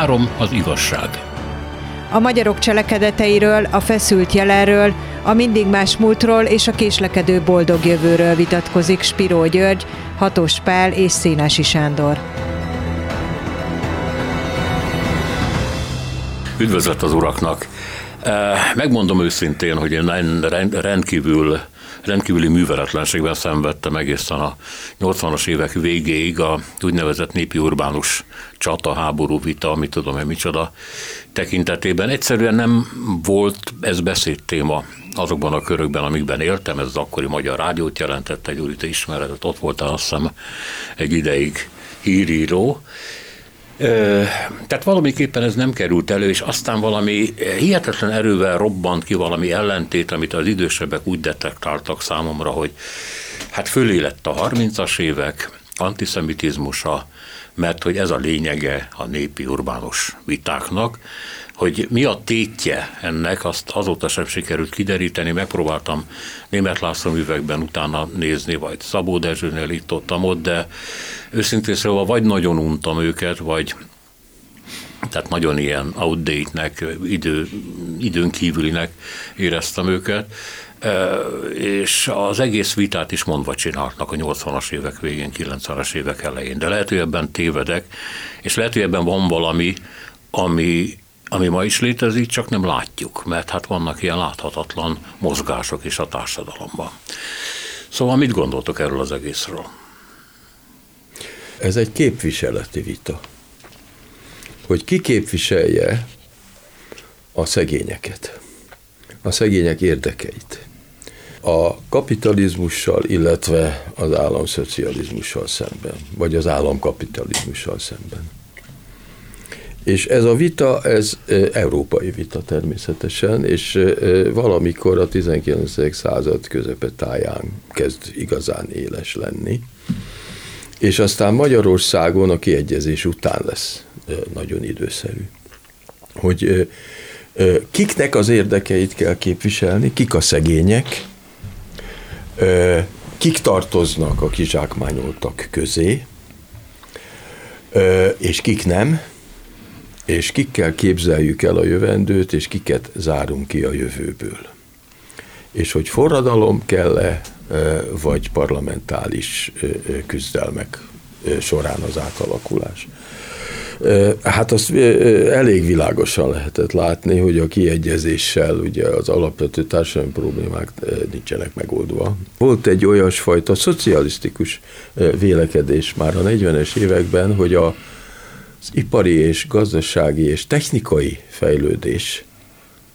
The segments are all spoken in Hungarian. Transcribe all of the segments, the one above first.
Három az igazság. A magyarok cselekedeteiről, a feszült jelenről, a mindig más múltról és a késlekedő boldog jövőről vitatkozik Spiró György, Hatos Pál és Szénási Sándor. Üdvözlet az uraknak! Megmondom őszintén, hogy én rendkívül rendkívüli műveletlenségben szenvedtem egészen a 80-as évek végéig a úgynevezett népi urbánus csata, háború, vita, amit tudom én micsoda tekintetében. Egyszerűen nem volt ez beszédtéma azokban a körökben, amikben éltem, ez az akkori magyar rádiót jelentette, Gyuri, te ismered, ott voltál azt hiszem egy ideig híríró, tehát valamiképpen ez nem került elő, és aztán valami hihetetlen erővel robbant ki valami ellentét, amit az idősebbek úgy detektáltak számomra, hogy hát fölé lett a 30-as évek antiszemitizmusa, mert hogy ez a lényege a népi urbánus vitáknak, hogy mi a tétje ennek, azt azóta sem sikerült kideríteni, megpróbáltam német László művekben utána nézni, vagy Szabó Dezsőnél itt ott, ott de őszintén szóval vagy nagyon untam őket, vagy tehát nagyon ilyen outdate-nek, idő, időn kívülinek éreztem őket, és az egész vitát is mondva csináltak a 80-as évek végén, 90-es évek elején. De lehet, hogy ebben tévedek, és lehet, hogy ebben van valami, ami, ami ma is létezik, csak nem látjuk, mert hát vannak ilyen láthatatlan mozgások is a társadalomban. Szóval mit gondoltok erről az egészről? Ez egy képviseleti vita. Hogy ki képviselje a szegényeket, a szegények érdekeit. A kapitalizmussal, illetve az államszocializmussal szemben, vagy az államkapitalizmussal szemben. És ez a vita, ez európai vita természetesen, és valamikor a 19. század közepetáján kezd igazán éles lenni. És aztán Magyarországon a kiegyezés után lesz nagyon időszerű. Hogy kiknek az érdekeit kell képviselni, kik a szegények, kik tartoznak a kizsákmányoltak közé, és kik nem, és kikkel képzeljük el a jövendőt, és kiket zárunk ki a jövőből. És hogy forradalom kell-e, vagy parlamentális küzdelmek során az átalakulás. Hát azt elég világosan lehetett látni, hogy a kiegyezéssel ugye az alapvető társadalmi problémák nincsenek megoldva. Volt egy olyasfajta szocialisztikus vélekedés már a 40-es években, hogy a az ipari és gazdasági és technikai fejlődés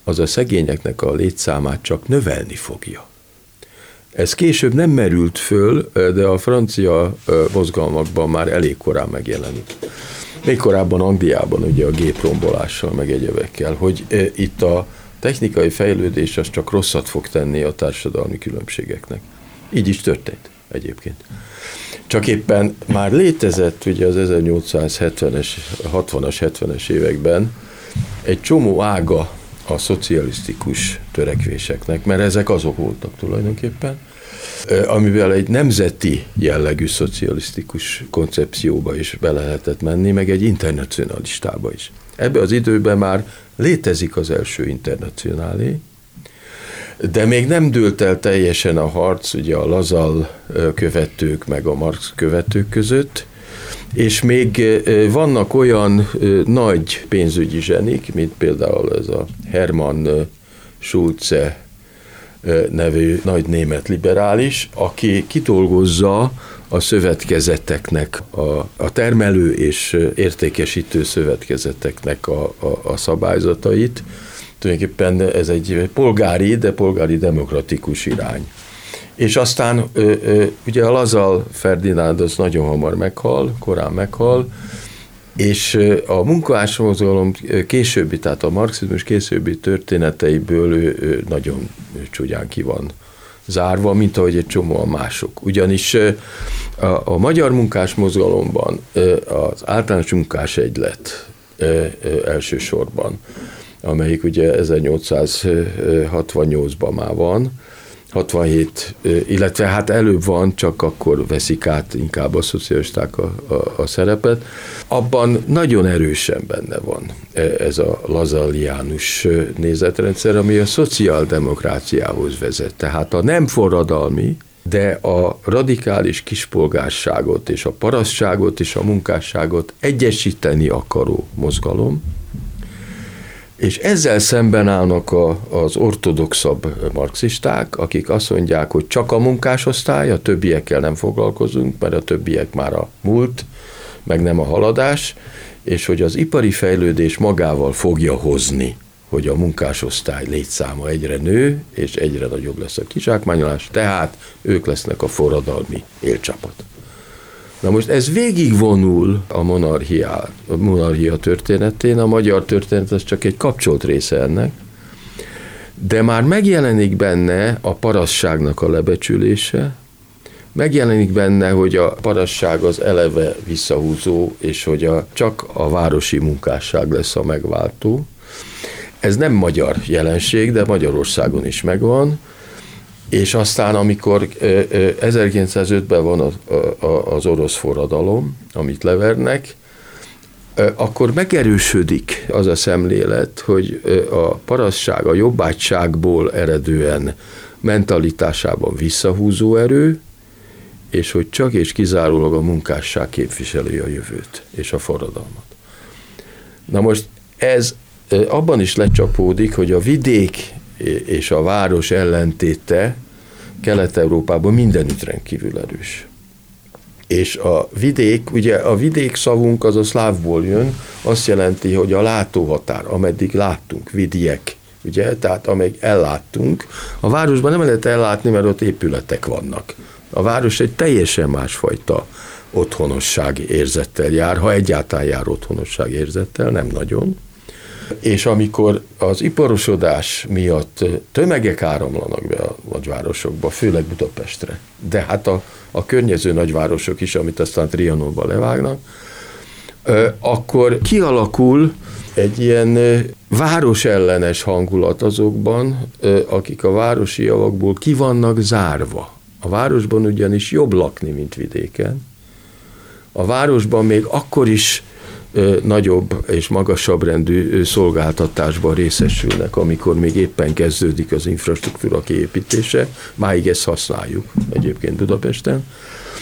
az a szegényeknek a létszámát csak növelni fogja. Ez később nem merült föl, de a francia mozgalmakban már elég korán megjelenít. Még korábban Angliában ugye a géprombolással meg egyebekkel, hogy itt a technikai fejlődés az csak rosszat fog tenni a társadalmi különbségeknek. Így is történt egyébként. Csak éppen már létezett ugye az 1870-es, 60-as, 70-es években egy csomó ága a szocialisztikus törekvéseknek, mert ezek azok voltak tulajdonképpen, amivel egy nemzeti jellegű szocialisztikus koncepcióba is be lehetett menni, meg egy internacionalistába is. Ebbe az időben már létezik az első internacionálé, de még nem dőlt el teljesen a harc ugye a Lazal követők meg a Marx követők között, és még vannak olyan nagy pénzügyi zsenik, mint például ez a Hermann Schulze nevű nagy német liberális, aki kitolgozza a szövetkezeteknek, a, a termelő és értékesítő szövetkezeteknek a, a, a szabályzatait, tulajdonképpen ez egy polgári, de polgári demokratikus irány. És aztán ugye a Lazal Ferdinánd az nagyon hamar meghal, korán meghal, és a munkásmozgalom későbbi, tehát a marxizmus későbbi történeteiből ő, ő nagyon csúgyán ki van zárva, mint ahogy egy csomó a mások. Ugyanis a, a magyar munkásmozgalomban az általános munkás egylet elsősorban amelyik ugye 1868-ban már van, 67, illetve hát előbb van, csak akkor veszik át inkább a szocialisták a, a, a szerepet. Abban nagyon erősen benne van ez a lazaliánus nézetrendszer, ami a szociáldemokráciához vezet. Tehát a nem forradalmi, de a radikális kispolgárságot és a parasztságot és a munkásságot egyesíteni akaró mozgalom, és ezzel szemben állnak a, az ortodoxabb marxisták, akik azt mondják, hogy csak a munkásosztály, a többiekkel nem foglalkozunk, mert a többiek már a múlt, meg nem a haladás, és hogy az ipari fejlődés magával fogja hozni, hogy a munkásosztály létszáma egyre nő, és egyre nagyobb lesz a kizsákmányolás, tehát ők lesznek a forradalmi élcsapat. Na most ez végigvonul a monarchia, a monarchia történetén, a magyar történet az csak egy kapcsolt része ennek, de már megjelenik benne a parasságnak a lebecsülése, megjelenik benne, hogy a parasság az eleve visszahúzó, és hogy a, csak a városi munkásság lesz a megváltó. Ez nem magyar jelenség, de Magyarországon is megvan, és aztán, amikor 1905-ben van az orosz forradalom, amit levernek, akkor megerősödik az a szemlélet, hogy a parasztság a jobbágyságból eredően mentalitásában visszahúzó erő, és hogy csak és kizárólag a munkásság képviseli a jövőt és a forradalmat. Na most ez abban is lecsapódik, hogy a vidék és a város ellentéte Kelet-Európában mindenütt rendkívül erős. És a vidék, ugye a vidék szavunk az a szlávból jön, azt jelenti, hogy a látóhatár, ameddig láttunk, vidiek, ugye, tehát amelyik elláttunk. A városban nem lehet ellátni, mert ott épületek vannak. A város egy teljesen másfajta otthonosság érzettel jár, ha egyáltalán jár otthonosság érzettel, nem nagyon és amikor az iparosodás miatt tömegek áramlanak be a nagyvárosokba, főleg Budapestre, de hát a, a környező nagyvárosok is, amit aztán Trianonba levágnak, akkor kialakul egy ilyen városellenes hangulat azokban, akik a városi javakból ki vannak zárva. A városban ugyanis jobb lakni, mint vidéken. A városban még akkor is nagyobb és magasabb rendű szolgáltatásban részesülnek, amikor még éppen kezdődik az infrastruktúra kiépítése. Máig ezt használjuk egyébként Budapesten.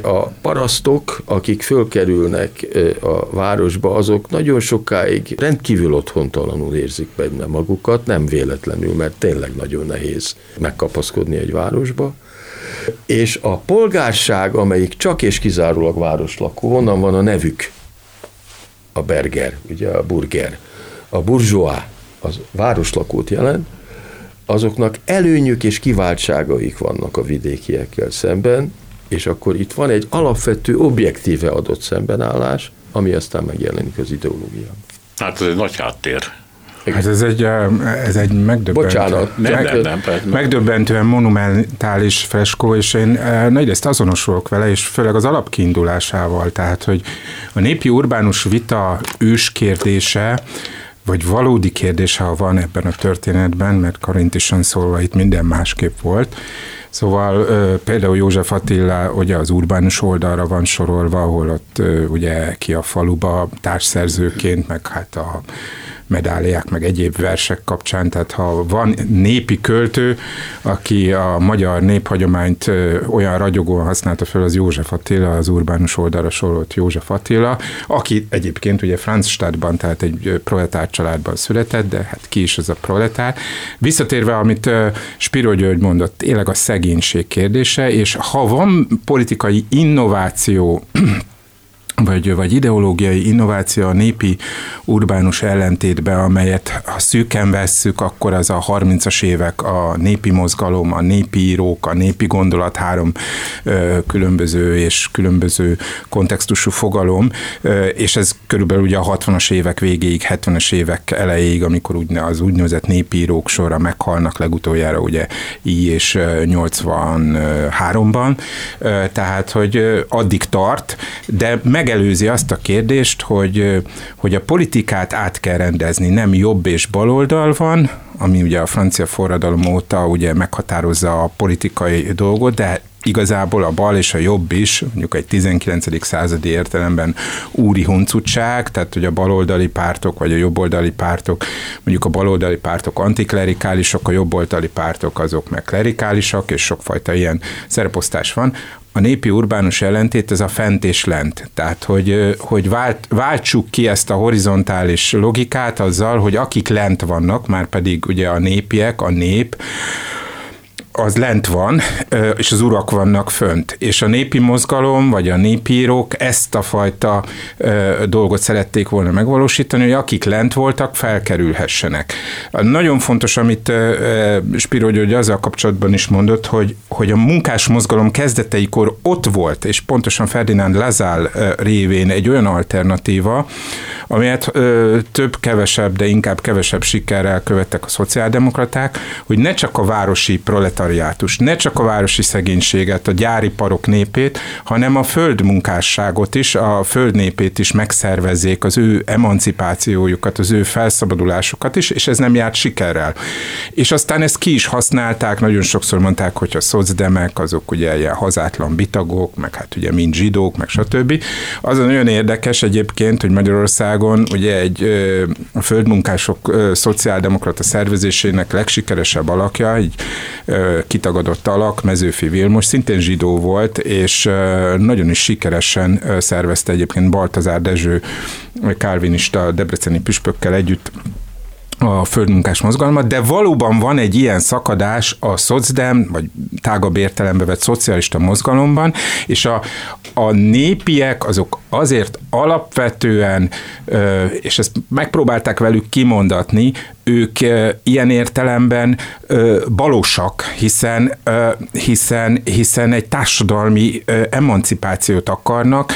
A parasztok, akik fölkerülnek a városba, azok nagyon sokáig rendkívül otthontalanul érzik benne magukat, nem véletlenül, mert tényleg nagyon nehéz megkapaszkodni egy városba. És a polgárság, amelyik csak és kizárólag városlakó, onnan van a nevük a berger, ugye a burger, a bourgeois, az városlakót jelent, azoknak előnyük és kiváltságaik vannak a vidékiekkel szemben, és akkor itt van egy alapvető, objektíve adott szembenállás, ami aztán megjelenik az ideológiában. Hát ez egy nagy háttér. Hát ez egy, ez egy megdöbbentő, Bocsánat, nem, nem, nem, nem, megdöbbentően monumentális freskó, és én nagyrészt azonosulok vele, és főleg az alapkiindulásával, tehát, hogy a népi urbánus vita őskérdése, vagy valódi kérdése, ha van ebben a történetben, mert karintisan szólva itt minden másképp volt, Szóval például József Attila ugye az urbánus oldalra van sorolva, ahol ott ugye ki a faluba társszerzőként, meg hát a medáliák, meg egyéb versek kapcsán, tehát ha van népi költő, aki a magyar néphagyományt olyan ragyogóan használta fel, az József Attila, az urbánus oldalra sorolt József Attila, aki egyébként ugye Franzstadtban, tehát egy proletár családban született, de hát ki is ez a proletár. Visszatérve, amit Spiro György mondott, tényleg a szegénység kérdése, és ha van politikai innováció vagy, vagy ideológiai innováció a népi urbánus ellentétbe, amelyet ha szűken vesszük, akkor az a 30-as évek a népi mozgalom, a népi írók, a népi gondolat három ö, különböző és különböző kontextusú fogalom, ö, és ez körülbelül ugye a 60-as évek végéig, 70-es évek elejéig, amikor úgy, az úgynevezett népi írók sorra meghalnak legutoljára ugye így és 83-ban, tehát hogy addig tart, de meg megelőzi azt a kérdést, hogy, hogy a politikát át kell rendezni, nem jobb és baloldal van, ami ugye a francia forradalom óta ugye meghatározza a politikai dolgot, de igazából a bal és a jobb is, mondjuk egy 19. századi értelemben úri huncutság, tehát hogy a baloldali pártok vagy a jobboldali pártok, mondjuk a baloldali pártok antiklerikálisok, a jobboldali pártok azok meg klerikálisak, és sokfajta ilyen szereposztás van a népi urbánus ellentét ez a fent és lent. Tehát, hogy, hogy vált, váltsuk ki ezt a horizontális logikát azzal, hogy akik lent vannak, már pedig ugye a népiek, a nép, az lent van, és az urak vannak fönt. És a népi mozgalom, vagy a népírók ezt a fajta dolgot szerették volna megvalósítani, hogy akik lent voltak, felkerülhessenek. Nagyon fontos, amit Spiro György azzal kapcsolatban is mondott, hogy, hogy a munkás mozgalom kezdeteikor ott volt, és pontosan Ferdinand Lazál révén egy olyan alternatíva, amelyet több-kevesebb, de inkább kevesebb sikerrel követtek a szociáldemokraták, hogy ne csak a városi proletár proletariátus, ne csak a városi szegénységet, a gyári parok népét, hanem a földmunkásságot is, a földnépét is megszervezzék, az ő emancipációjukat, az ő felszabadulásukat is, és ez nem járt sikerrel. És aztán ezt ki is használták, nagyon sokszor mondták, hogy a szocdemek, azok ugye ilyen hazátlan bitagok, meg hát ugye mind zsidók, meg stb. Az nagyon érdekes egyébként, hogy Magyarországon ugye egy a földmunkások szociáldemokrata szervezésének legsikeresebb alakja, egy kitagadott alak, Mezőfi Vilmos, szintén zsidó volt, és nagyon is sikeresen szervezte egyébként Baltazár Dezső kálvinista debreceni püspökkel együtt a földmunkás mozgalmat, de valóban van egy ilyen szakadás a szocdem, vagy tágabb értelembe vett szocialista mozgalomban, és a, a népiek azok azért alapvetően, és ezt megpróbálták velük kimondatni, ők ilyen értelemben balosak, hiszen, hiszen, hiszen egy társadalmi emancipációt akarnak,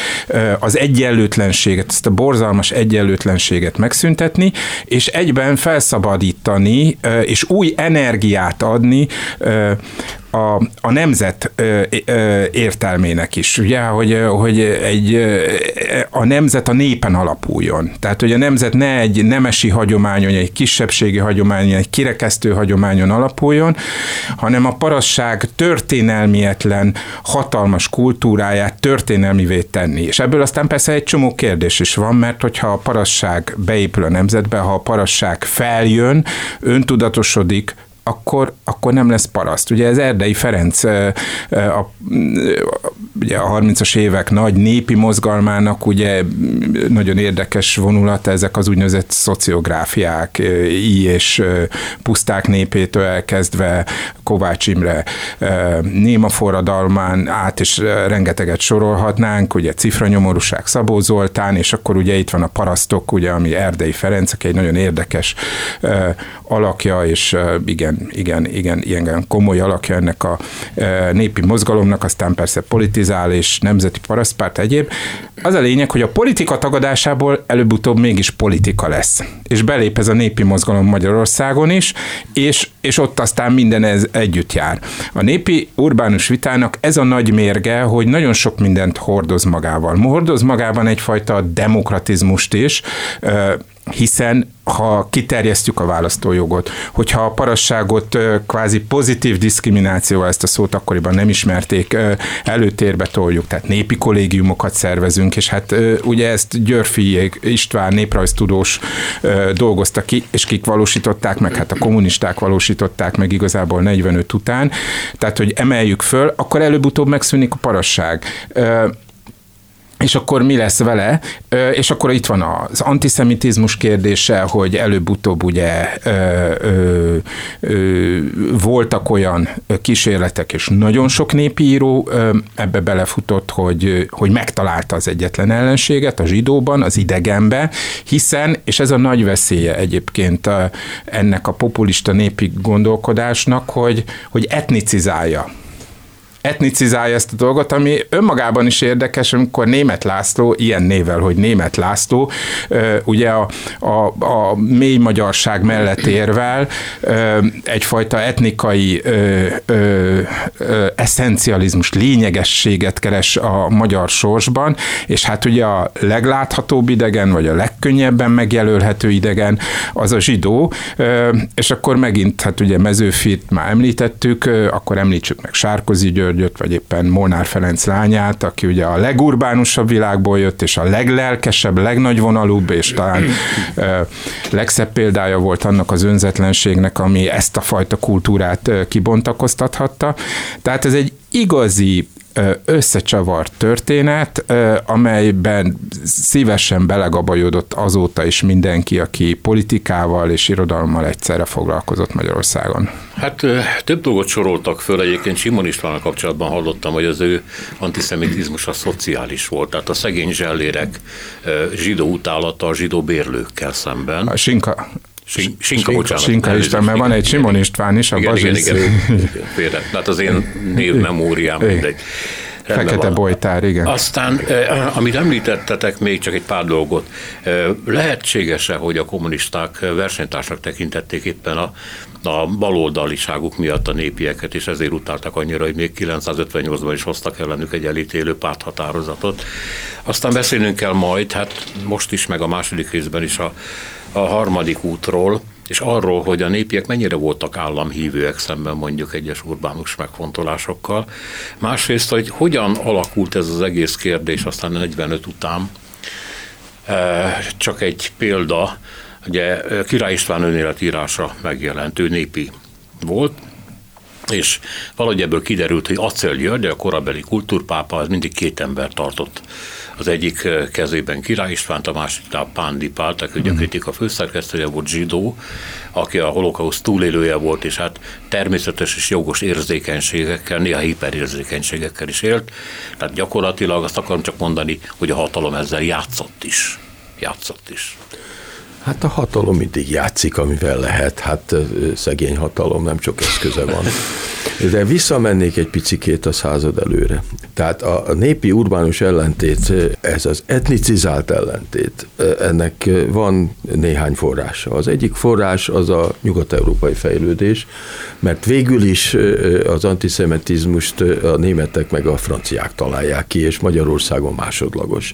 az egyenlőtlenséget, ezt a borzalmas egyenlőtlenséget megszüntetni, és egyben felszabadítani, és új energiát adni a, a nemzet ö, ö, értelmének is, ugye, hogy, hogy egy, a nemzet a népen alapuljon. Tehát, hogy a nemzet ne egy nemesi hagyományon, egy kisebbségi hagyományon, egy kirekesztő hagyományon alapuljon, hanem a parasság történelmietlen, hatalmas kultúráját történelmivé tenni. És ebből aztán persze egy csomó kérdés is van, mert hogyha a parasság beépül a nemzetbe, ha a parasság feljön, öntudatosodik, akkor, akkor nem lesz paraszt. Ugye ez Erdei Ferenc a, a, ugye a 30-as évek nagy népi mozgalmának ugye nagyon érdekes vonulata ezek az úgynevezett szociográfiák, I és puszták népétől elkezdve Kovács Imre néma forradalmán át, és rengeteget sorolhatnánk, ugye cifranyomorúság Szabó Zoltán, és akkor ugye itt van a parasztok, ugye, ami Erdei Ferenc, aki egy nagyon érdekes alakja, és igen, igen, igen, igen komoly alakja ennek a e, népi mozgalomnak, aztán persze politizál és nemzeti parasztpárt egyéb. Az a lényeg, hogy a politika tagadásából előbb-utóbb mégis politika lesz. És belép ez a népi mozgalom Magyarországon is, és, és ott aztán minden ez együtt jár. A népi urbánus vitának ez a nagy mérge, hogy nagyon sok mindent hordoz magával. Hordoz magában egyfajta demokratizmust is, e, hiszen ha kiterjesztjük a választójogot, hogyha a parasságot kvázi pozitív diszkrimináció, ezt a szót akkoriban nem ismerték, előtérbe toljuk, tehát népi kollégiumokat szervezünk, és hát ugye ezt Györfi István néprajztudós dolgozta ki, és kik valósították meg, hát a kommunisták valósították meg igazából 45 után, tehát hogy emeljük föl, akkor előbb-utóbb megszűnik a parasság és akkor mi lesz vele? És akkor itt van az antiszemitizmus kérdése, hogy előbb-utóbb ugye ö, ö, ö, voltak olyan kísérletek, és nagyon sok népi író ebbe belefutott, hogy, hogy megtalálta az egyetlen ellenséget a zsidóban, az idegenbe, hiszen, és ez a nagy veszélye egyébként ennek a populista népi gondolkodásnak, hogy, hogy etnicizálja etnicizálja ezt a dolgot, ami önmagában is érdekes, amikor Német László, ilyen nével, hogy Német László, ugye a, a, a mély magyarság mellett érvel, egyfajta etnikai eszencializmus, lényegességet keres a magyar sorsban, és hát ugye a legláthatóbb idegen, vagy a legkönnyebben megjelölhető idegen az a zsidó, és akkor megint, hát ugye Mezőfit már említettük, akkor említsük meg Sárkozi Györgyöt, vagy éppen Molnár Ferenc lányát, aki ugye a legurbánusabb világból jött, és a leglelkesebb, legnagyvonalúbb, és talán legszebb példája volt annak az önzetlenségnek, ami ezt a fajta kultúrát kibontakoztathatta. Tehát ez egy igazi összecsavart történet, amelyben szívesen belegabajodott azóta is mindenki, aki politikával és irodalommal egyszerre foglalkozott Magyarországon. Hát több dolgot soroltak föl, egyébként Simon Istvánnal kapcsolatban hallottam, hogy az ő antiszemitizmus a szociális volt, tehát a szegény zsellérek zsidó utálata a zsidó bérlőkkel szemben. A sinka, Sin, sinka, bocsánat. Sinka István, mert van egy Simon István is, a igen, igen, igen, igen. Félre. Hát az én névmemóriám mindegy. Fekete Bojtár, igen. Aztán, eh, amit említettetek, még csak egy pár dolgot. Eh, lehetséges-e, hogy a kommunisták versenytársak tekintették éppen a, a baloldaliságuk miatt a népieket, és ezért utáltak annyira, hogy még 958-ban is hoztak ellenük egy elítélő párthatározatot. Aztán beszélnünk kell majd, hát most is, meg a második részben is a, a harmadik útról, és arról, hogy a népiek mennyire voltak államhívőek szemben mondjuk egyes urbánus megfontolásokkal. Másrészt, hogy hogyan alakult ez az egész kérdés aztán 45 után. E, csak egy példa, ugye Király István önéletírása megjelentő népi volt, és valahogy ebből kiderült, hogy Acel György, a korabeli kultúrpápa, az mindig két ember tartott az egyik kezében Király Istvánt, a másiknál Pándi Pál, aki a mhm. kritika főszerkesztője volt zsidó, aki a holokauszt túlélője volt, és hát természetes és jogos érzékenységekkel, néha hiperérzékenységekkel is élt. Tehát gyakorlatilag azt akarom csak mondani, hogy a hatalom ezzel játszott is. Játszott is. Hát a hatalom mindig játszik, amivel lehet. Hát szegény hatalom, nem csak eszköze van. De visszamennék egy picikét a század előre. Tehát a népi urbánus ellentét, ez az etnicizált ellentét, ennek van néhány forrása. Az egyik forrás az a nyugat-európai fejlődés, mert végül is az antiszemitizmust a németek meg a franciák találják ki, és Magyarországon másodlagos.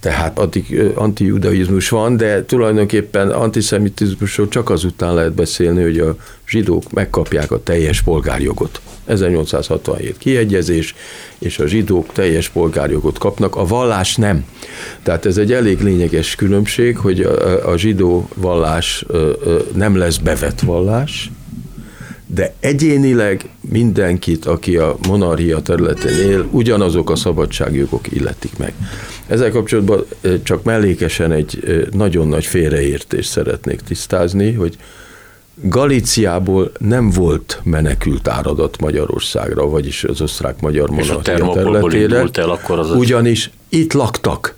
Tehát addig antijudaizmus van, de tulajdonképpen antiszemitizmusról csak azután lehet beszélni, hogy a zsidók megkapják a teljes polgárjogot. 1867 kiegyezés, és a zsidók teljes polgárjogot kapnak, a vallás nem. Tehát ez egy elég lényeges különbség, hogy a, a zsidó vallás nem lesz bevett vallás, de egyénileg mindenkit, aki a monarchia területén él, ugyanazok a szabadságjogok illetik meg. Ezzel kapcsolatban csak mellékesen egy nagyon nagy félreértést szeretnék tisztázni, hogy Galíciából nem volt menekült áradat Magyarországra, vagyis az osztrák-magyar monarchia területére, el, akkor az ugyanis itt laktak.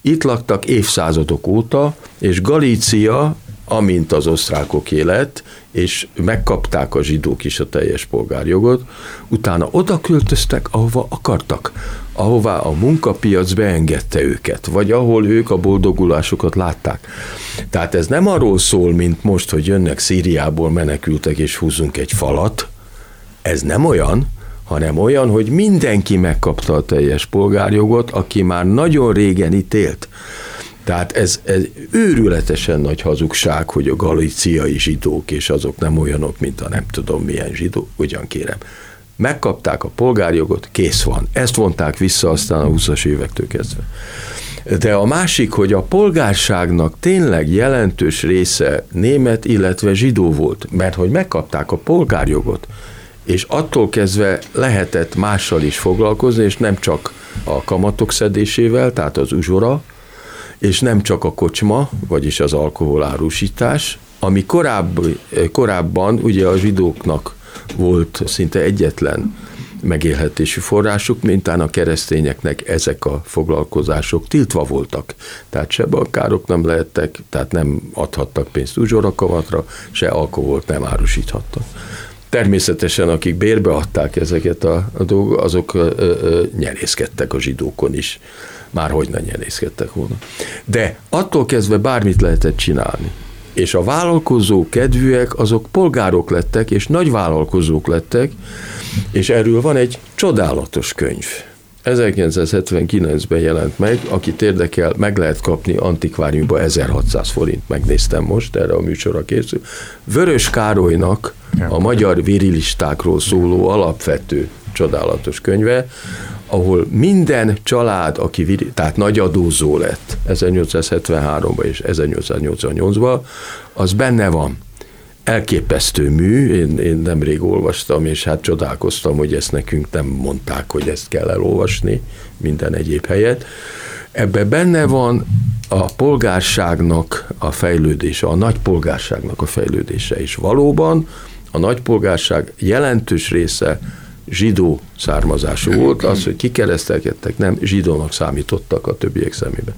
Itt laktak évszázadok óta, és Galícia, amint az osztrákok élet, és megkapták a zsidók is a teljes polgárjogot, utána oda költöztek, ahova akartak, ahová a munkapiac beengedte őket, vagy ahol ők a boldogulásokat látták. Tehát ez nem arról szól, mint most, hogy jönnek Szíriából menekültek és húzunk egy falat, ez nem olyan, hanem olyan, hogy mindenki megkapta a teljes polgárjogot, aki már nagyon régen itt élt. Tehát ez, ez őrületesen nagy hazugság, hogy a galiciai zsidók, és azok nem olyanok, mint a nem tudom milyen zsidók, ugyan kérem. Megkapták a polgárjogot, kész van. Ezt vonták vissza aztán a 20-as évektől kezdve. De a másik, hogy a polgárságnak tényleg jelentős része német, illetve zsidó volt, mert hogy megkapták a polgárjogot, és attól kezdve lehetett mással is foglalkozni, és nem csak a kamatok szedésével, tehát az uzsora, és nem csak a kocsma, vagyis az alkoholárusítás, ami korább, korábban ugye a zsidóknak volt szinte egyetlen megélhetési forrásuk, mintán a keresztényeknek ezek a foglalkozások tiltva voltak. Tehát se bankárok nem lehettek, tehát nem adhattak pénzt uzsorakamatra, se alkoholt nem árusíthattak. Természetesen, akik bérbeadták ezeket a, a dolgokat, azok ö, ö, nyerészkedtek a zsidókon is. Már hogy ne nyerészkedtek volna. De attól kezdve bármit lehetett csinálni. És a vállalkozó kedvűek, azok polgárok lettek, és nagy vállalkozók lettek, és erről van egy csodálatos könyv 1979-ben jelent meg, akit érdekel, meg lehet kapni antikváriumban 1600 forint, megnéztem most, erre a műsorra készül. Vörös Károlynak a magyar virilistákról szóló alapvető csodálatos könyve, ahol minden család, aki vir, tehát nagy adózó lett 1873-ban és 1888-ban, az benne van elképesztő mű, én, én nemrég olvastam, és hát csodálkoztam, hogy ezt nekünk nem mondták, hogy ezt kell elolvasni minden egyéb helyet. Ebbe benne van a polgárságnak a fejlődése, a nagy polgárságnak a fejlődése, és valóban a nagy polgárság jelentős része zsidó származású volt, az, hogy kikeresztelkedtek, nem zsidónak számítottak a többiek szemébe.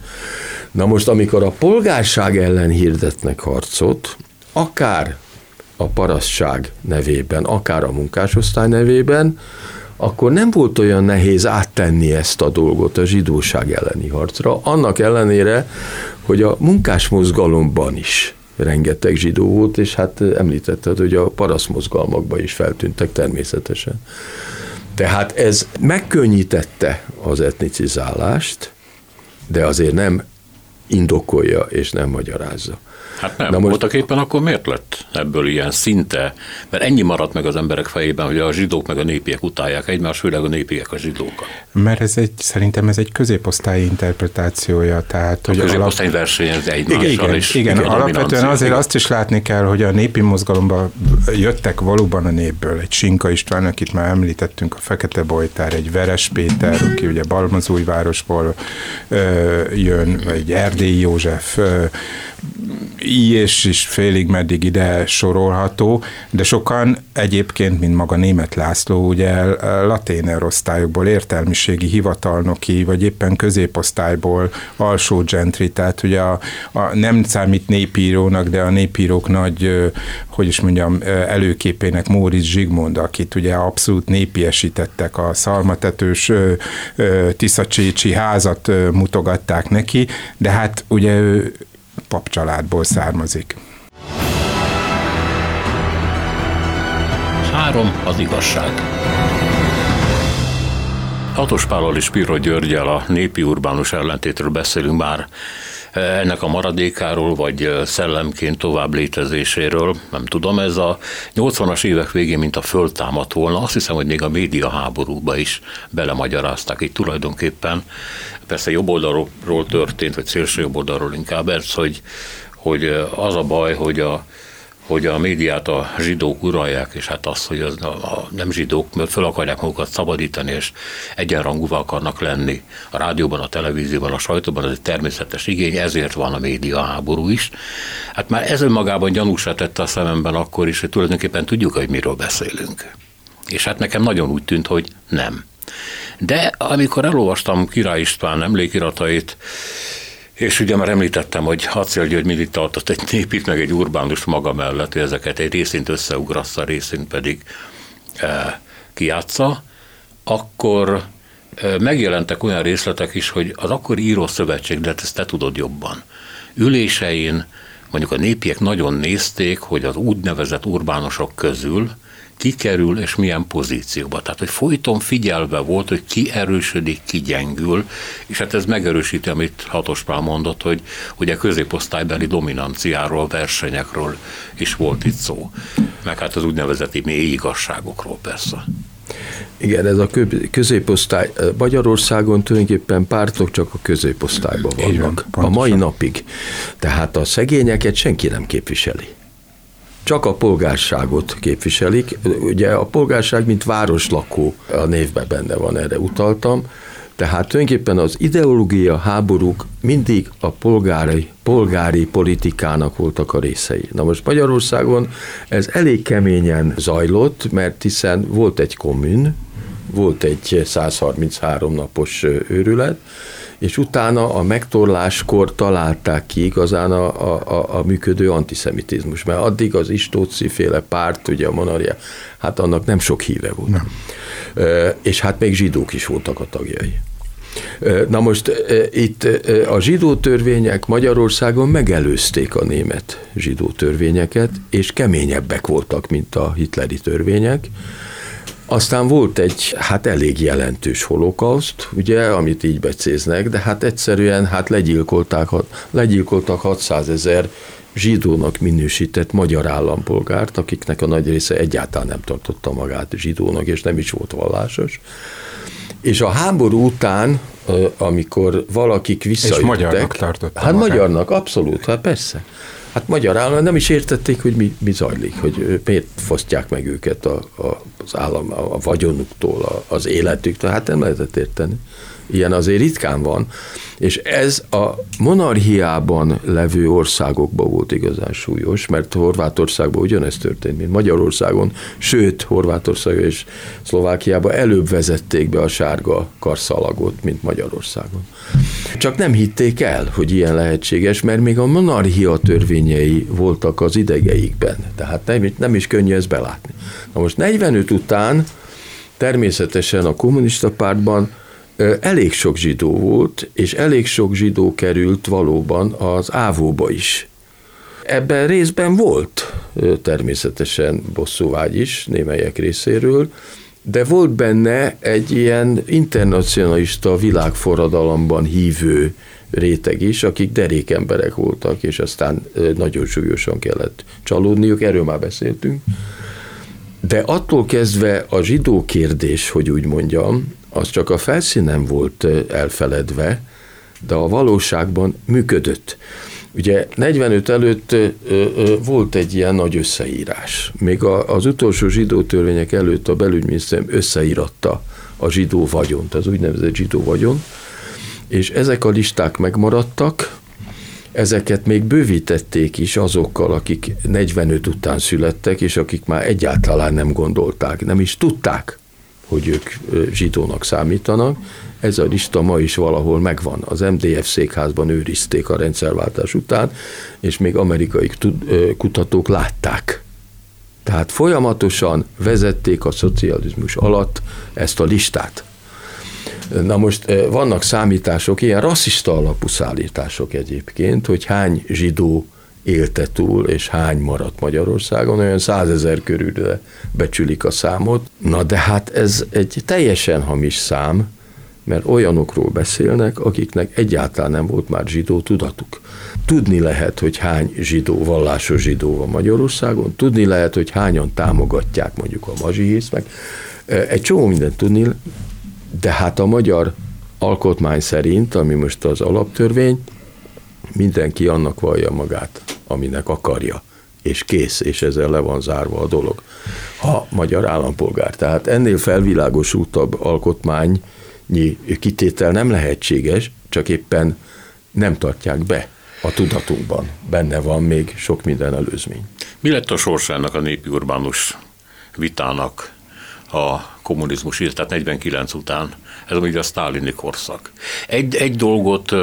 Na most, amikor a polgárság ellen hirdetnek harcot, akár a parasztság nevében, akár a munkásosztály nevében, akkor nem volt olyan nehéz áttenni ezt a dolgot a zsidóság elleni harcra, annak ellenére, hogy a munkásmozgalomban is rengeteg zsidó volt, és hát említetted, hogy a paraszmozgalmakban is feltűntek természetesen. Tehát ez megkönnyítette az etnicizálást, de azért nem indokolja és nem magyarázza. Hát nem, Na most... voltak éppen akkor miért lett ebből ilyen szinte? Mert ennyi maradt meg az emberek fejében, hogy a zsidók meg a népiek utálják egymást, főleg a népiek a zsidókat. Mert ez egy, szerintem ez egy középosztályi interpretációja. Tehát, a hogy középosztály alap... versenyez egymással igen, igen, is. Igen, igen alapvetően azért igen. azt is látni kell, hogy a népi mozgalomba jöttek valóban a népből. Egy Sinka István, akit már említettünk, a Fekete Bojtár, egy Veres Péter, aki ugye Balmazújvárosból ö, jön, vagy Erdélyi József, ö, és is félig meddig ide sorolható, de sokan egyébként, mint maga német László, ugye laténer osztályokból, értelmiségi hivatalnoki, vagy éppen középosztályból alsó gentri, tehát ugye a, a nem számít népírónak, de a népírók nagy, hogy is mondjam, előképének Móricz Zsigmond, akit ugye abszolút népiesítettek, a szalmatetős Tiszacsécsi házat mutogatták neki, de hát ugye ő papcsaládból származik. Három az igazság. Hatos Pállal és Pirro Györgyel a népi urbánus ellentétről beszélünk már ennek a maradékáról, vagy szellemként tovább létezéséről, nem tudom, ez a 80-as évek végén, mint a föld támadt volna, azt hiszem, hogy még a média háborúba is belemagyarázták, itt tulajdonképpen persze jobb oldalról történt, vagy szélső jobb oldalról inkább ez, hogy, hogy az a baj, hogy a, hogy a médiát a zsidók uralják, és hát az, hogy az a, nem zsidók, mert fel akarják magukat szabadítani, és egyenrangúvá akarnak lenni a rádióban, a televízióban, a sajtóban, ez egy természetes igény, ezért van a média háború is. Hát már ez önmagában gyanúsra tette a szememben akkor is, hogy tulajdonképpen tudjuk, hogy miről beszélünk. És hát nekem nagyon úgy tűnt, hogy nem. De amikor elolvastam Király István emlékiratait, és ugye már említettem, hogy Hacél György mindig tartott egy népit, meg egy urbánus maga mellett, hogy ezeket egy részint összeugrassza, részint pedig e, kiátsza, akkor e, megjelentek olyan részletek is, hogy az akkori írószövetség, de hát ezt te tudod jobban, ülésein mondjuk a népiek nagyon nézték, hogy az úgynevezett urbánusok közül kikerül és milyen pozícióba. Tehát, hogy folyton figyelve volt, hogy ki erősödik, ki gyengül, és hát ez megerősíti, amit Hatos Pál mondott, hogy ugye középosztálybeli dominanciáról, versenyekről is volt itt szó. Meg hát az úgynevezett mély igazságokról persze. Igen, ez a középosztály. Magyarországon tulajdonképpen pártok csak a középosztályban vannak. Van, a mai napig. Tehát a szegényeket senki nem képviseli csak a polgárságot képviselik. Ugye a polgárság, mint városlakó a névben benne van, erre utaltam. Tehát tulajdonképpen az ideológia háborúk mindig a polgári, polgári politikának voltak a részei. Na most Magyarországon ez elég keményen zajlott, mert hiszen volt egy kommun, volt egy 133 napos őrület, és utána a megtorláskor találták ki igazán a, a, a működő antiszemitizmus, mert addig az Istóci féle párt, ugye a monarchia, hát annak nem sok híve volt. Nem. És hát még zsidók is voltak a tagjai. Na most itt a zsidó törvények Magyarországon megelőzték a német zsidó törvényeket, és keményebbek voltak, mint a hitleri törvények. Aztán volt egy hát elég jelentős holokauszt, ugye, amit így becéznek, de hát egyszerűen hát legyilkolták, legyilkoltak 600 ezer zsidónak minősített magyar állampolgárt, akiknek a nagy része egyáltalán nem tartotta magát zsidónak, és nem is volt vallásos. És a háború után, amikor valakik visszajöttek... És magyarnak tartották. Hát magát. magyarnak, abszolút, hát persze. Hát magyar állam nem is értették, hogy mi, mi zajlik, hogy miért fosztják meg őket a, a, az állam, a vagyonuktól, az életüktől. Hát nem lehetett érteni. Ilyen azért ritkán van. És ez a monarchiában levő országokban volt igazán súlyos, mert Horvátországban ugyanezt történt, mint Magyarországon, sőt, Horvátország és Szlovákiában előbb vezették be a sárga karszalagot, mint Magyarországon. Csak nem hitték el, hogy ilyen lehetséges, mert még a monarchia törvényei voltak az idegeikben, tehát nem, nem is könnyű ezt belátni. Na most 45 után természetesen a kommunista pártban elég sok zsidó volt, és elég sok zsidó került valóban az ávóba is. Ebben részben volt természetesen bosszúvágy is némelyek részéről, de volt benne egy ilyen internacionalista világforradalomban hívő réteg is, akik derék emberek voltak, és aztán nagyon súlyosan kellett csalódniuk, erről már beszéltünk. De attól kezdve a zsidó kérdés, hogy úgy mondjam, az csak a felszínen volt elfeledve, de a valóságban működött. Ugye 45 előtt volt egy ilyen nagy összeírás. Még az utolsó zsidó törvények előtt a belügyminisztérium összeíratta a zsidó vagyont, az úgynevezett zsidó vagyon, és ezek a listák megmaradtak, ezeket még bővítették is azokkal, akik 45 után születtek, és akik már egyáltalán nem gondolták, nem is tudták, hogy ők zsidónak számítanak. Ez a lista ma is valahol megvan. Az MDF székházban őrizték a rendszerváltás után, és még amerikai kutatók látták. Tehát folyamatosan vezették a szocializmus alatt ezt a listát. Na most vannak számítások, ilyen rasszista alapú szállítások egyébként, hogy hány zsidó élte túl, és hány maradt Magyarországon, olyan százezer körülre becsülik a számot. Na de hát ez egy teljesen hamis szám, mert olyanokról beszélnek, akiknek egyáltalán nem volt már zsidó tudatuk. Tudni lehet, hogy hány zsidó, vallásos zsidó van Magyarországon, tudni lehet, hogy hányan támogatják mondjuk a mazsihész, meg egy csomó mindent tudni, de hát a magyar alkotmány szerint, ami most az alaptörvény, mindenki annak vallja magát, aminek akarja, és kész, és ezzel le van zárva a dolog. Ha magyar állampolgár. Tehát ennél felvilágosultabb alkotmányi kitétel nem lehetséges, csak éppen nem tartják be a tudatunkban. Benne van még sok minden előzmény. Mi lett a sorsának a népi urbánus vitának a kommunizmus, tehát 49 után, ez ugye a sztálini korszak. Egy, egy dolgot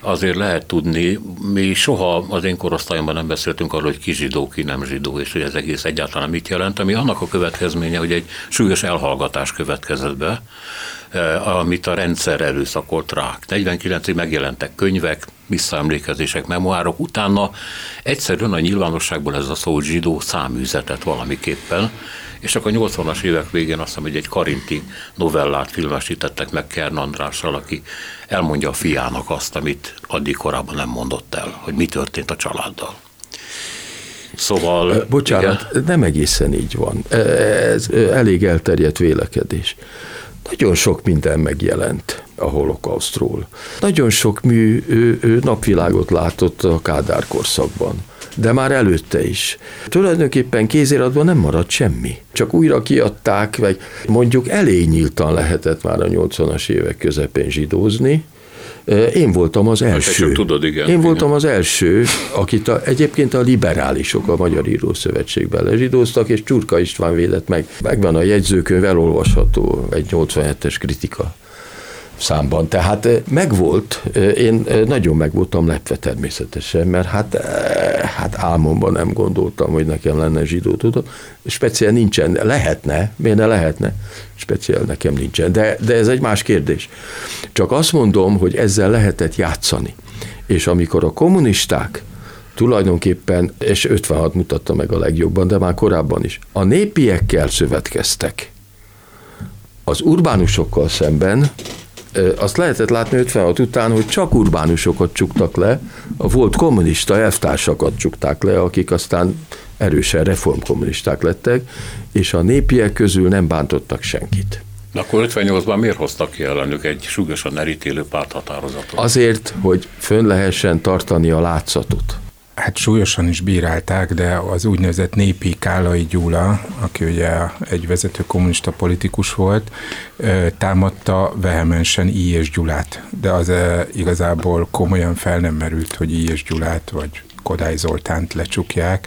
azért lehet tudni, mi soha az én korosztályomban nem beszéltünk arról, hogy ki zsidó, ki nem zsidó, és hogy ez egész egyáltalán mit jelent, ami annak a következménye, hogy egy súlyos elhallgatás következett be, amit a rendszer erőszakolt rá. 49-ig megjelentek könyvek, visszaemlékezések, memoárok, utána egyszerűen a nyilvánosságból ez a szó zsidó száműzetet valamiképpen, és akkor a 80-as évek végén azt hiszem, hogy egy karinti novellát filmesítettek meg Kern Andrással, aki elmondja a fiának azt, amit addig korábban nem mondott el, hogy mi történt a családdal. Szóval... Bocsánat, igen. nem egészen így van. Ez elég elterjedt vélekedés. Nagyon sok minden megjelent a holokausztról. Nagyon sok mű napvilágot látott a Kádár korszakban de már előtte is. Tulajdonképpen kéziratban nem maradt semmi. Csak újra kiadták, vagy mondjuk elég nyíltan lehetett már a 80-as évek közepén zsidózni, én voltam az hát, első. Hát tudod, igen. Én igen. voltam az első, akit a, egyébként a liberálisok a Magyar Írószövetségben lezsidóztak, és Csurka István védett meg. Megvan a jegyzőkönyv, elolvasható, egy 87-es kritika számban. Tehát megvolt, én nagyon meg voltam lepve természetesen, mert hát, hát álmomban nem gondoltam, hogy nekem lenne zsidó tudat. Speciál nincsen, lehetne, miért ne lehetne? Speciál nekem nincsen, de, de ez egy más kérdés. Csak azt mondom, hogy ezzel lehetett játszani. És amikor a kommunisták tulajdonképpen, és 56 mutatta meg a legjobban, de már korábban is, a népiekkel szövetkeztek. Az urbánusokkal szemben azt lehetett látni 56 után, hogy csak urbánusokat csuktak le, a volt kommunista elvtársakat csukták le, akik aztán erősen reformkommunisták lettek, és a népiek közül nem bántottak senkit. De akkor 58-ban miért hoztak ki ellenük egy súlyosan elítélő párthatározatot? Azért, hogy fönn lehessen tartani a látszatot hát súlyosan is bírálták, de az úgynevezett népi Kálai Gyula, aki ugye egy vezető kommunista politikus volt, támadta vehemensen I. és Gyulát, de az igazából komolyan fel nem merült, hogy I. és Gyulát vagy Kodály Zoltánt lecsukják.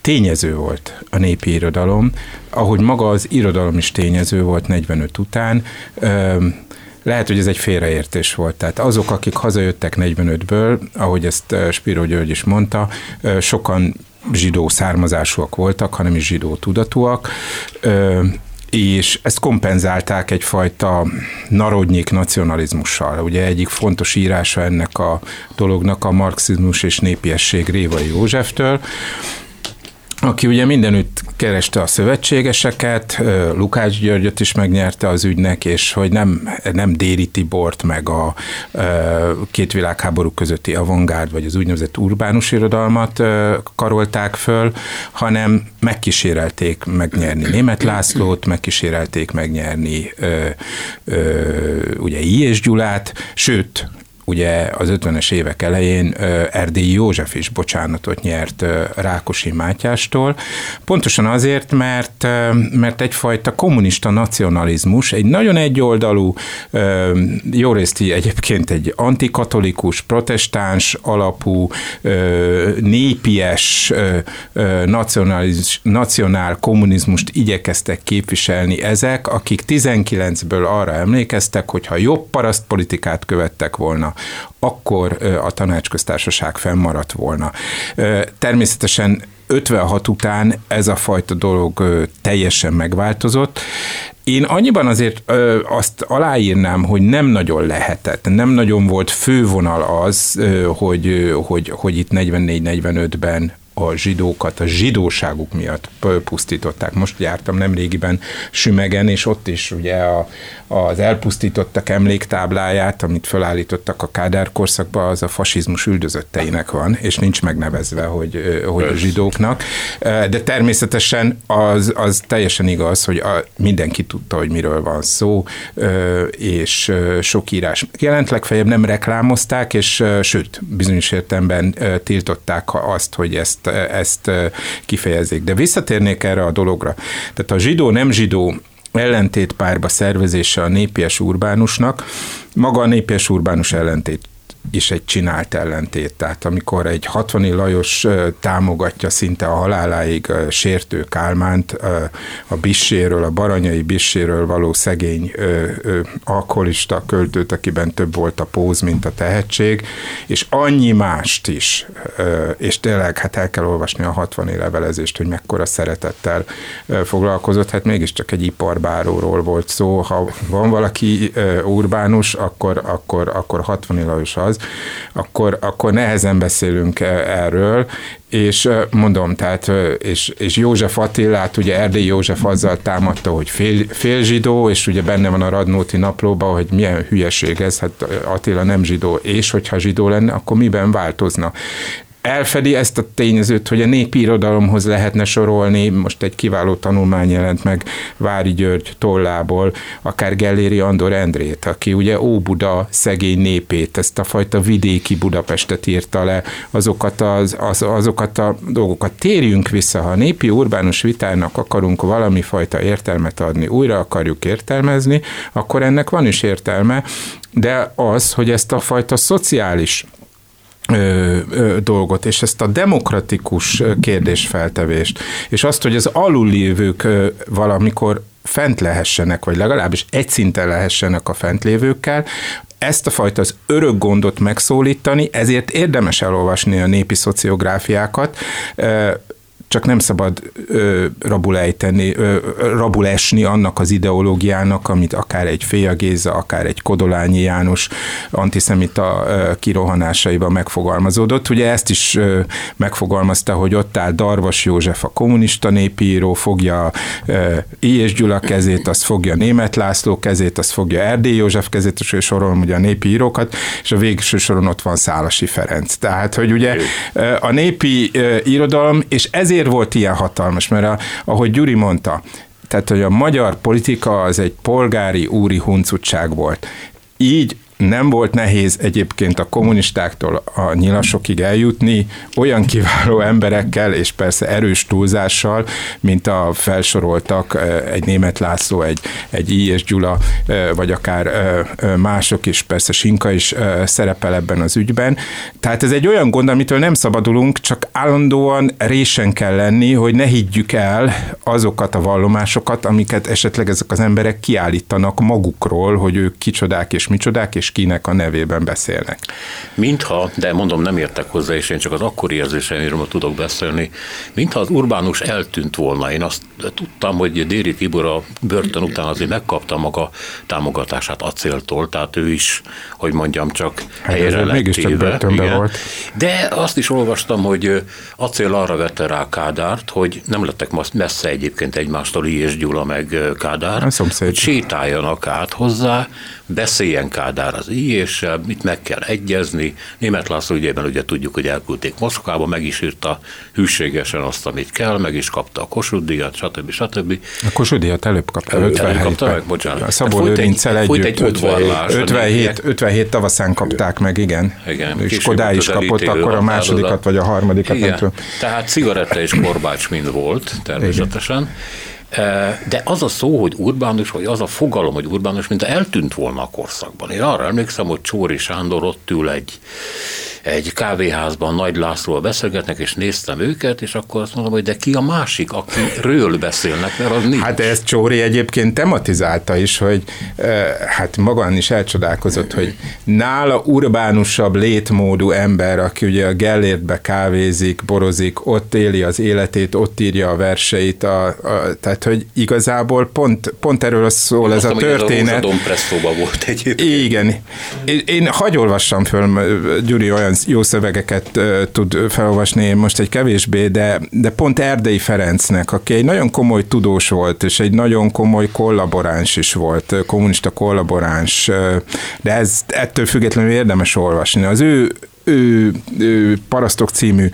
Tényező volt a népi irodalom, ahogy maga az irodalom is tényező volt 45 után, lehet, hogy ez egy félreértés volt. Tehát azok, akik hazajöttek 45-ből, ahogy ezt eh, Spiro György is mondta, eh, sokan zsidó származásúak voltak, hanem is zsidó tudatúak, eh, és ezt kompenzálták egyfajta narodnyik nacionalizmussal. Ugye egyik fontos írása ennek a dolognak a marxizmus és népiesség Révai Józseftől, aki ugye mindenütt kereste a szövetségeseket, Lukács Györgyöt is megnyerte az ügynek, és hogy nem, nem Déri Tibort, meg a két világháború közötti avantgárd, vagy az úgynevezett urbánus irodalmat karolták föl, hanem megkísérelték megnyerni Német Lászlót, megkísérelték megnyerni ugye I. és Gyulát, sőt, ugye az 50-es évek elején Erdélyi József is bocsánatot nyert Rákosi Mátyástól, pontosan azért, mert, mert egyfajta kommunista nacionalizmus, egy nagyon egyoldalú, jó részt egyébként egy antikatolikus, protestáns alapú, népies nacionál kommunizmust igyekeztek képviselni ezek, akik 19-ből arra emlékeztek, hogy ha jobb parasztpolitikát követtek volna, akkor a tanácsköztársaság fennmaradt volna. Természetesen 56 után ez a fajta dolog teljesen megváltozott. Én annyiban azért ö, azt aláírnám, hogy nem nagyon lehetett, nem nagyon volt fővonal az, ö, hogy, hogy, hogy itt 44-45-ben a zsidókat a zsidóságuk miatt pusztították. Most jártam nem régiben Sümegen, és ott is ugye a, az elpusztítottak emléktábláját, amit felállítottak a Kádár korszakban, az a fasizmus üldözötteinek van, és nincs megnevezve, hogy, hogy a zsidóknak. De természetesen az, az teljesen igaz, hogy a, mindenki tudta, hogy miről van szó, és sok írás jelent, legfeljebb nem reklámozták, és sőt, bizonyos értelemben tiltották azt, hogy ezt ezt kifejezik. De visszatérnék erre a dologra. Tehát a zsidó-nem zsidó ellentétpárba szervezése a népies urbánusnak, maga a népies urbánus ellentét is egy csinált ellentét. Tehát amikor egy 60 Lajos támogatja szinte a haláláig sértő Kálmánt, a Bisséről, a Baranyai Bisséről való szegény alkoholista költőt, akiben több volt a póz, mint a tehetség, és annyi mást is, és tényleg hát el kell olvasni a 60 levelezést, hogy mekkora szeretettel foglalkozott, hát mégiscsak egy iparbáróról volt szó, ha van valaki urbánus, akkor, akkor, akkor 60 Lajos az, akkor, akkor nehezen beszélünk e- erről, és mondom, tehát, és, és József Attilát, ugye Erdély József azzal támadta, hogy fél, fél zsidó, és ugye benne van a Radnóti naplóban, hogy milyen hülyeség ez, hát Attila nem zsidó, és hogyha zsidó lenne, akkor miben változna? Elfedi ezt a tényezőt, hogy a népi irodalomhoz lehetne sorolni, most egy kiváló tanulmány jelent meg Vári György tollából, akár Gelléri Andor Endrét, aki ugye Óbuda szegény népét, ezt a fajta vidéki Budapestet írta le, azokat, az, az, azokat a dolgokat. Térjünk vissza, ha a népi urbánus vitának akarunk valami fajta értelmet adni, újra akarjuk értelmezni, akkor ennek van is értelme, de az, hogy ezt a fajta szociális ö, ö, dolgot, és ezt a demokratikus kérdésfeltevést, és azt, hogy az alullévők ö, valamikor fent lehessenek, vagy legalábbis egy szinten lehessenek a fentlévőkkel, ezt a fajta az örök gondot megszólítani, ezért érdemes elolvasni a népi szociográfiákat, csak nem szabad ö, rabul ejteni, ö, rabul esni annak az ideológiának, amit akár egy Féja Géza, akár egy Kodolányi János antiszemita ö, kirohanásaiban megfogalmazódott. Ugye ezt is ö, megfogalmazta, hogy ott áll Darvas József, a kommunista népíró, fogja ö, I. és Gyula kezét, azt fogja Német László kezét, azt fogja Erdély József kezét, és sorolom ugye a népi írókat, és a végső soron ott van Szálasi Ferenc. Tehát, hogy ugye a népi irodalom, és ezért azért volt ilyen hatalmas, mert a, ahogy Gyuri mondta, tehát, hogy a magyar politika az egy polgári úri huncutság volt. Így nem volt nehéz egyébként a kommunistáktól a nyilasokig eljutni olyan kiváló emberekkel, és persze erős túlzással, mint a felsoroltak egy német László, egy, egy I. és Gyula, vagy akár mások is, persze Sinka is szerepel ebben az ügyben. Tehát ez egy olyan gond, amitől nem szabadulunk, csak állandóan résen kell lenni, hogy ne higgyük el azokat a vallomásokat, amiket esetleg ezek az emberek kiállítanak magukról, hogy ők kicsodák és micsodák, és és kinek a nevében beszélnek. Mintha, de mondom, nem értek hozzá, és én csak az akkori érzéseimről tudok beszélni, mintha az Urbánus eltűnt volna. Én azt tudtam, hogy Déri Tibor a börtön után azért megkapta maga támogatását acéltól, tehát ő is, hogy mondjam, csak hát helyre lett mégiscsak börtönben igen. volt. De azt is olvastam, hogy acél arra vette rá Kádárt, hogy nem lettek messze egyébként egymástól I. és Gyula meg Kádár, hogy sétáljanak át hozzá, beszéljen Kádár az és mit meg kell egyezni. Német László ügyében ugye tudjuk, hogy elküldték Moszkvába, meg is írta hűségesen azt, amit kell, meg is kapta a Kossuth díjat, stb. stb. A Kossuth díjat előbb kapta, előbb, előbb kapta meg, bocsánat. A Szabó Lőrincel együtt. Egy 57, 57, 57 tavaszán kapták meg, igen. igen. És Kodály is kapott akkor a másodikat, vagy a harmadikat. Igen. Tehát cigaretta és korbács mind volt, természetesen. Igen. De az a szó, hogy urbánus, vagy az a fogalom, hogy urbánus, mint eltűnt volna a korszakban. Én arra emlékszem, hogy Csóri Sándor ott ül egy egy kávéházban Nagy Lászlóval beszélgetnek, és néztem őket, és akkor azt mondom, hogy de ki a másik, akiről beszélnek, mert az nincs. Hát ezt Csóri egyébként tematizálta is, hogy hát magán is elcsodálkozott, hogy nála urbánusabb létmódú ember, aki ugye a Gellértbe kávézik, borozik, ott éli az életét, ott írja a verseit, a, a, tehát hogy igazából pont, pont erről szól Én ez a történet. Ez a volt egyébként. Igen. Én, én hagyolvassam föl, Gyuri olyan jó szövegeket uh, tud felolvasni, én most egy kevésbé, de, de pont Erdei Ferencnek, aki egy nagyon komoly tudós volt, és egy nagyon komoly kollaboráns is volt, kommunista kollaboráns, de ez ettől függetlenül érdemes olvasni. Az ő ő, ő Parasztok című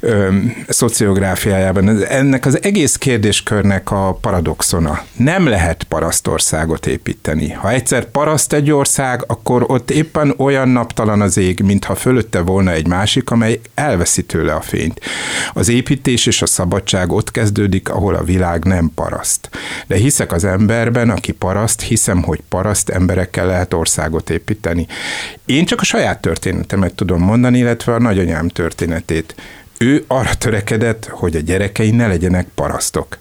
ö, szociográfiájában ennek az egész kérdéskörnek a paradoxona. Nem lehet parasztországot építeni. Ha egyszer paraszt egy ország, akkor ott éppen olyan naptalan az ég, mintha fölötte volna egy másik, amely elveszi tőle a fényt. Az építés és a szabadság ott kezdődik, ahol a világ nem paraszt. De hiszek az emberben, aki paraszt, hiszem, hogy paraszt emberekkel lehet országot építeni. Én csak a saját történetemet tudom mondani, illetve a nagyanyám történetét. Ő arra törekedett, hogy a gyerekei ne legyenek parasztok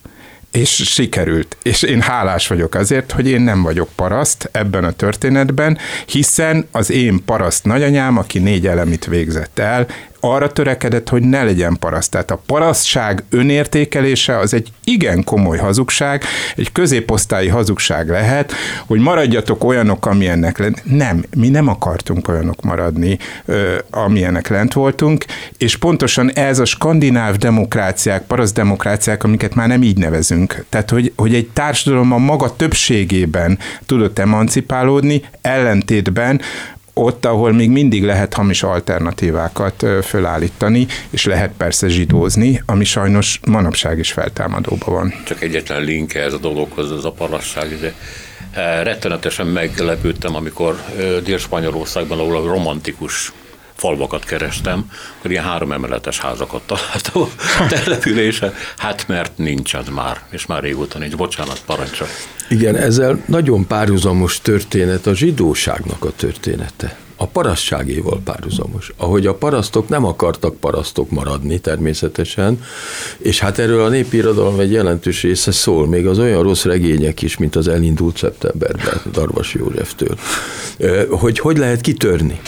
és sikerült. És én hálás vagyok azért, hogy én nem vagyok paraszt ebben a történetben, hiszen az én paraszt nagyanyám, aki négy elemit végzett el, arra törekedett, hogy ne legyen paraszt. Tehát a parasztság önértékelése az egy igen komoly hazugság, egy középosztályi hazugság lehet, hogy maradjatok olyanok, amilyennek lent. Nem, mi nem akartunk olyanok maradni, amilyenek lent voltunk, és pontosan ez a skandináv demokráciák, paraszt demokráciák, amiket már nem így nevezünk. Tehát, hogy, hogy egy társadalom a maga többségében tudott emancipálódni, ellentétben ott, ahol még mindig lehet hamis alternatívákat fölállítani, és lehet persze zsidózni, ami sajnos manapság is feltámadóban van. Csak egyetlen link ez a dologhoz, az a parasság, de rettenetesen meglepődtem, amikor Dél-Spanyolországban, ahol a romantikus falvakat kerestem, akkor ilyen három emeletes házakat találtam települése. Hát mert nincs az már, és már régóta nincs. Bocsánat, parancsa. Igen, ezzel nagyon párhuzamos történet a zsidóságnak a története. a parasztságéval párhuzamos. Ahogy a parasztok nem akartak parasztok maradni természetesen, és hát erről a népirodalom egy jelentős része szól, még az olyan rossz regények is, mint az elindult szeptemberben Darvas Józseftől, hogy hogy lehet kitörni.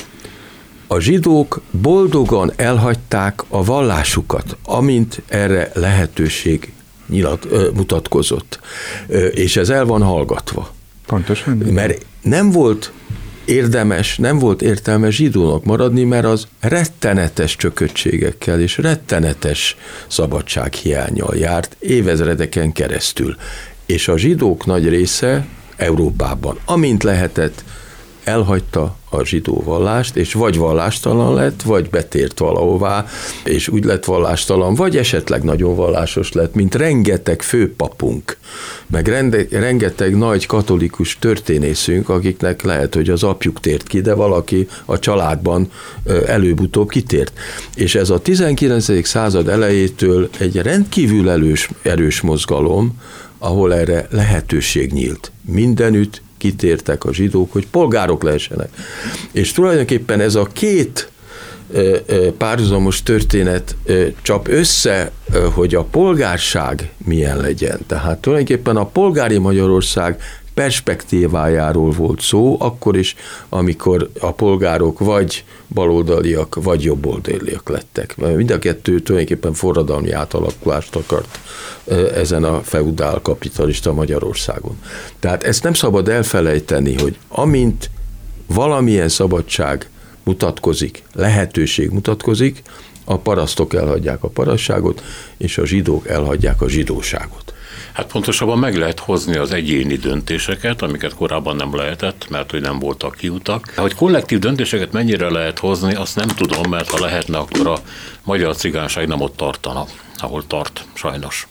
A zsidók boldogan elhagyták a vallásukat, amint erre lehetőség nyilat, mutatkozott. És ez el van hallgatva. Pontosan. Mert nem volt érdemes, nem volt értelme zsidónak maradni, mert az rettenetes csököttségekkel és rettenetes szabadsághiányjal járt évezredeken keresztül. És a zsidók nagy része Európában, amint lehetett, elhagyta a zsidó vallást, és vagy vallástalan lett, vagy betért valahová, és úgy lett vallástalan, vagy esetleg nagyon vallásos lett, mint rengeteg főpapunk, meg rende, rengeteg nagy katolikus történészünk, akiknek lehet, hogy az apjuk tért ki, de valaki a családban előbb-utóbb kitért. És ez a 19. század elejétől egy rendkívül erős, erős mozgalom, ahol erre lehetőség nyílt. Mindenütt kitértek a zsidók, hogy polgárok lehessenek. És tulajdonképpen ez a két párhuzamos történet csap össze, hogy a polgárság milyen legyen. Tehát tulajdonképpen a polgári Magyarország perspektívájáról volt szó, akkor is, amikor a polgárok vagy baloldaliak, vagy jobboldaliak lettek. Mind a kettő tulajdonképpen forradalmi átalakulást akart ezen a feudál kapitalista Magyarországon. Tehát ezt nem szabad elfelejteni, hogy amint valamilyen szabadság mutatkozik, lehetőség mutatkozik, a parasztok elhagyják a parasságot, és a zsidók elhagyják a zsidóságot. Hát pontosabban meg lehet hozni az egyéni döntéseket, amiket korábban nem lehetett, mert hogy nem voltak kiutak. Hogy kollektív döntéseket mennyire lehet hozni, azt nem tudom, mert ha lehetne, akkor a magyar cigányság nem ott tartana, ahol tart, sajnos.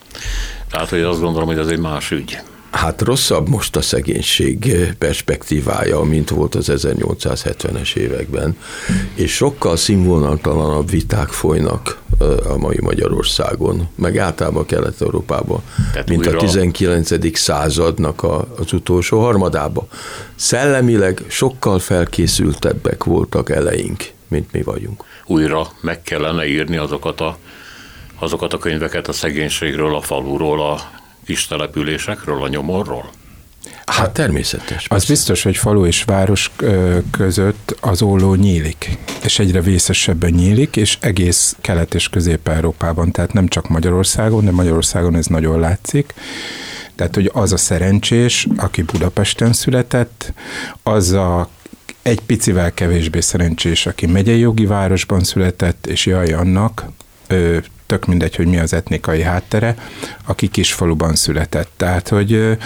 Tehát, hogy azt gondolom, hogy ez egy más ügy. Hát rosszabb most a szegénység perspektívája, mint volt az 1870-es években, és sokkal színvonaltalanabb viták folynak a mai Magyarországon, meg általában Kelet-Európában, mint újra... a 19. századnak a, az utolsó harmadába. Szellemileg sokkal felkészültebbek voltak eleink, mint mi vagyunk. Újra meg kellene írni azokat a, azokat a könyveket a szegénységről, a faluról, a kis településekről, a nyomorról? Hát természetes. Az biztos, hogy falu és város között az olló nyílik, és egyre vészesebben nyílik, és egész Kelet- és Közép-Európában, tehát nem csak Magyarországon, de Magyarországon ez nagyon látszik. Tehát, hogy az a szerencsés, aki Budapesten született, az a egy picivel kevésbé szerencsés, aki megyei jogi városban született, és jaj annak, tök mindegy, hogy mi az etnikai háttere, aki kisfaluban született. Tehát, hogy,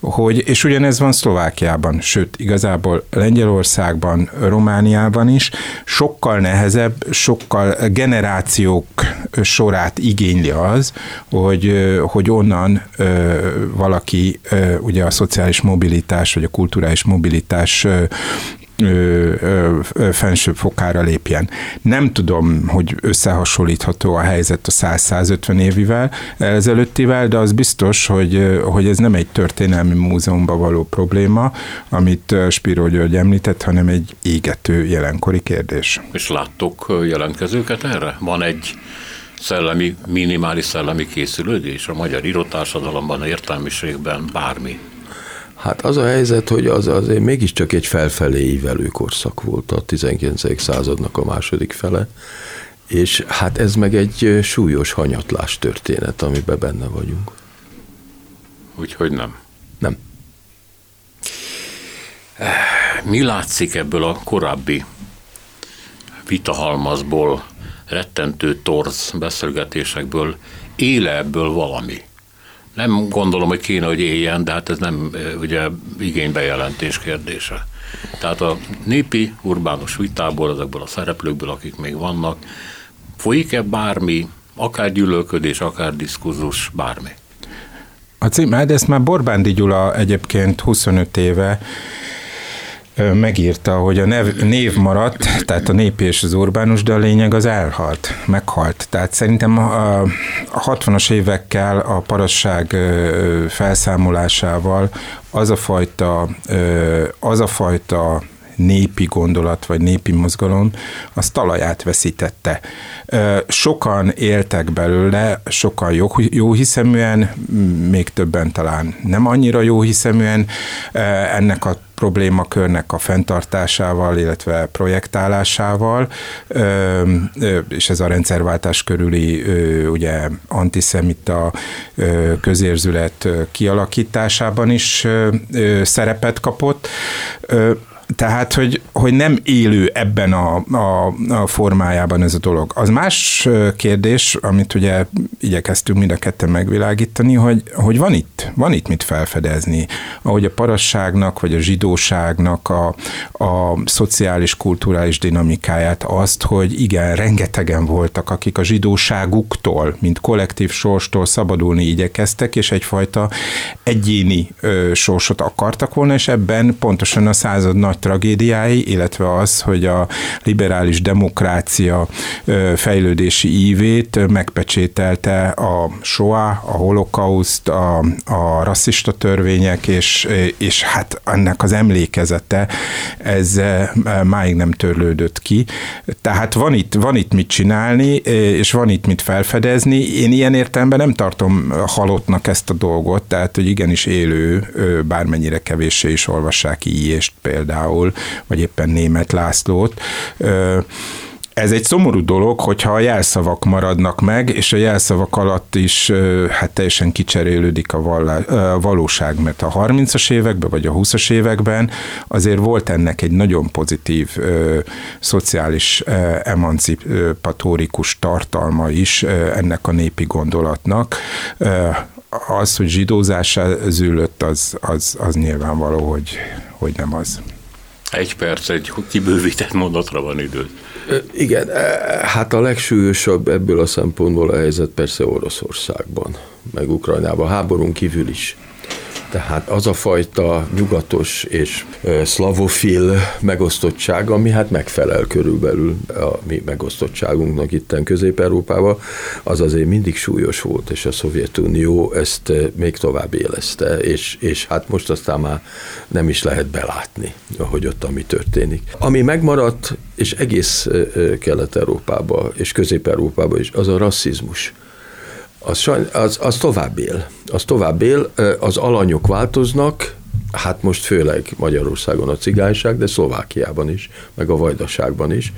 hogy, és ugyanez van Szlovákiában, sőt, igazából Lengyelországban, Romániában is, sokkal nehezebb, sokkal generációk sorát igényli az, hogy, hogy onnan valaki ugye a szociális mobilitás, vagy a kulturális mobilitás fensőbb fokára lépjen. Nem tudom, hogy összehasonlítható a helyzet a 100-150 évivel ezelőttivel, de az biztos, hogy, hogy ez nem egy történelmi múzeumban való probléma, amit Spiro György említett, hanem egy égető jelenkori kérdés. És láttok jelentkezőket erre? Van egy szellemi, minimális szellemi készülődés a magyar írotársadalomban, értelmiségben, bármi? Hát az a helyzet, hogy az azért mégiscsak egy felfelé ívelő korszak volt a 19. századnak a második fele, és hát ez meg egy súlyos hanyatlás történet, amiben benne vagyunk. Úgyhogy nem. Nem. Mi látszik ebből a korábbi vitahalmazból, rettentő torz beszélgetésekből, éle ebből valami? Nem gondolom, hogy kéne, hogy éljen, de hát ez nem ugye igénybejelentés kérdése. Tehát a népi urbánus vitából, ezekből a szereplőkből, akik még vannak, folyik-e bármi, akár gyűlölködés, akár diskurzus, bármi? A cím, de hát ezt már Borbándi Gyula egyébként 25 éve megírta, hogy a nev, név maradt, tehát a népi és az urbánus, de a lényeg az elhalt, meghalt. Tehát szerintem a, a 60-as évekkel a parasság felszámolásával az a fajta, az a fajta népi gondolat, vagy népi mozgalom, az talaját veszítette. Sokan éltek belőle, sokan jó, jó hiszeműen, még többen talán nem annyira jó hiszeműen ennek a problémakörnek a fenntartásával, illetve projektálásával, és ez a rendszerváltás körüli ugye antiszemita közérzület kialakításában is szerepet kapott. Tehát, hogy, hogy nem élő ebben a, a, a formájában ez a dolog. Az más kérdés, amit ugye igyekeztünk mind a ketten megvilágítani, hogy, hogy van itt, van itt mit felfedezni. Ahogy a parasságnak, vagy a zsidóságnak a, a szociális, kulturális dinamikáját, azt, hogy igen, rengetegen voltak, akik a zsidóságuktól, mint kollektív sorstól szabadulni igyekeztek, és egyfajta egyéni ö, sorsot akartak volna, és ebben pontosan a század nagy tragédiái, illetve az, hogy a liberális demokrácia fejlődési ívét megpecsételte a Shoah, a holokauszt, a, a rasszista törvények, és, és hát ennek az emlékezete, ez máig nem törlődött ki. Tehát van itt, van itt mit csinálni, és van itt mit felfedezni. Én ilyen értelemben nem tartom halottnak ezt a dolgot, tehát hogy igenis élő, bármennyire kevéssé is olvassák íjést például például, vagy éppen német Lászlót, ez egy szomorú dolog, hogyha a jelszavak maradnak meg, és a jelszavak alatt is hát teljesen kicserélődik a, vallá, a valóság, mert a 30-as években, vagy a 20-as években azért volt ennek egy nagyon pozitív ö, szociális ö, emancipatórikus tartalma is ö, ennek a népi gondolatnak. Ö, az, hogy zsidózásá zűlött, az, az, az nyilvánvaló, hogy, hogy nem az. Egy perc, egy kibővített mondatra van idő. Igen, hát a legsúlyosabb ebből a szempontból a helyzet persze Oroszországban, meg Ukrajnában, háborún kívül is. Tehát az a fajta nyugatos és szlavofil megosztottság, ami hát megfelel körülbelül a mi megosztottságunknak itten Közép-Európában, az azért mindig súlyos volt, és a Szovjetunió ezt még tovább élezte, és, és hát most aztán már nem is lehet belátni, hogy ott ami történik. Ami megmaradt, és egész Kelet-Európában és Közép-Európában is, az a rasszizmus az, az, az tovább él. Az tovább él, az alanyok változnak, hát most főleg Magyarországon a cigányság, de Szlovákiában is, meg a Vajdaságban is,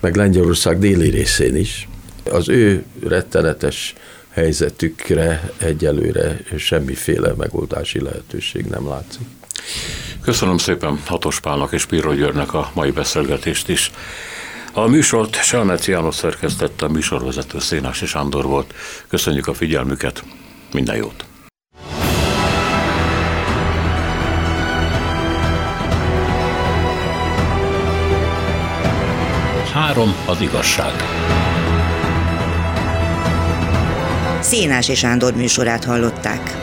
meg Lengyelország déli részén is. Az ő rettenetes helyzetükre egyelőre semmiféle megoldási lehetőség nem látszik. Köszönöm szépen Hatos Pálnak és Pirro Györnek a mai beszélgetést is. A műsort Selmeci János szerkesztette, a műsorvezető Szénási Sándor volt. Köszönjük a figyelmüket, minden jót! Három az igazság. Szénási Sándor műsorát hallották.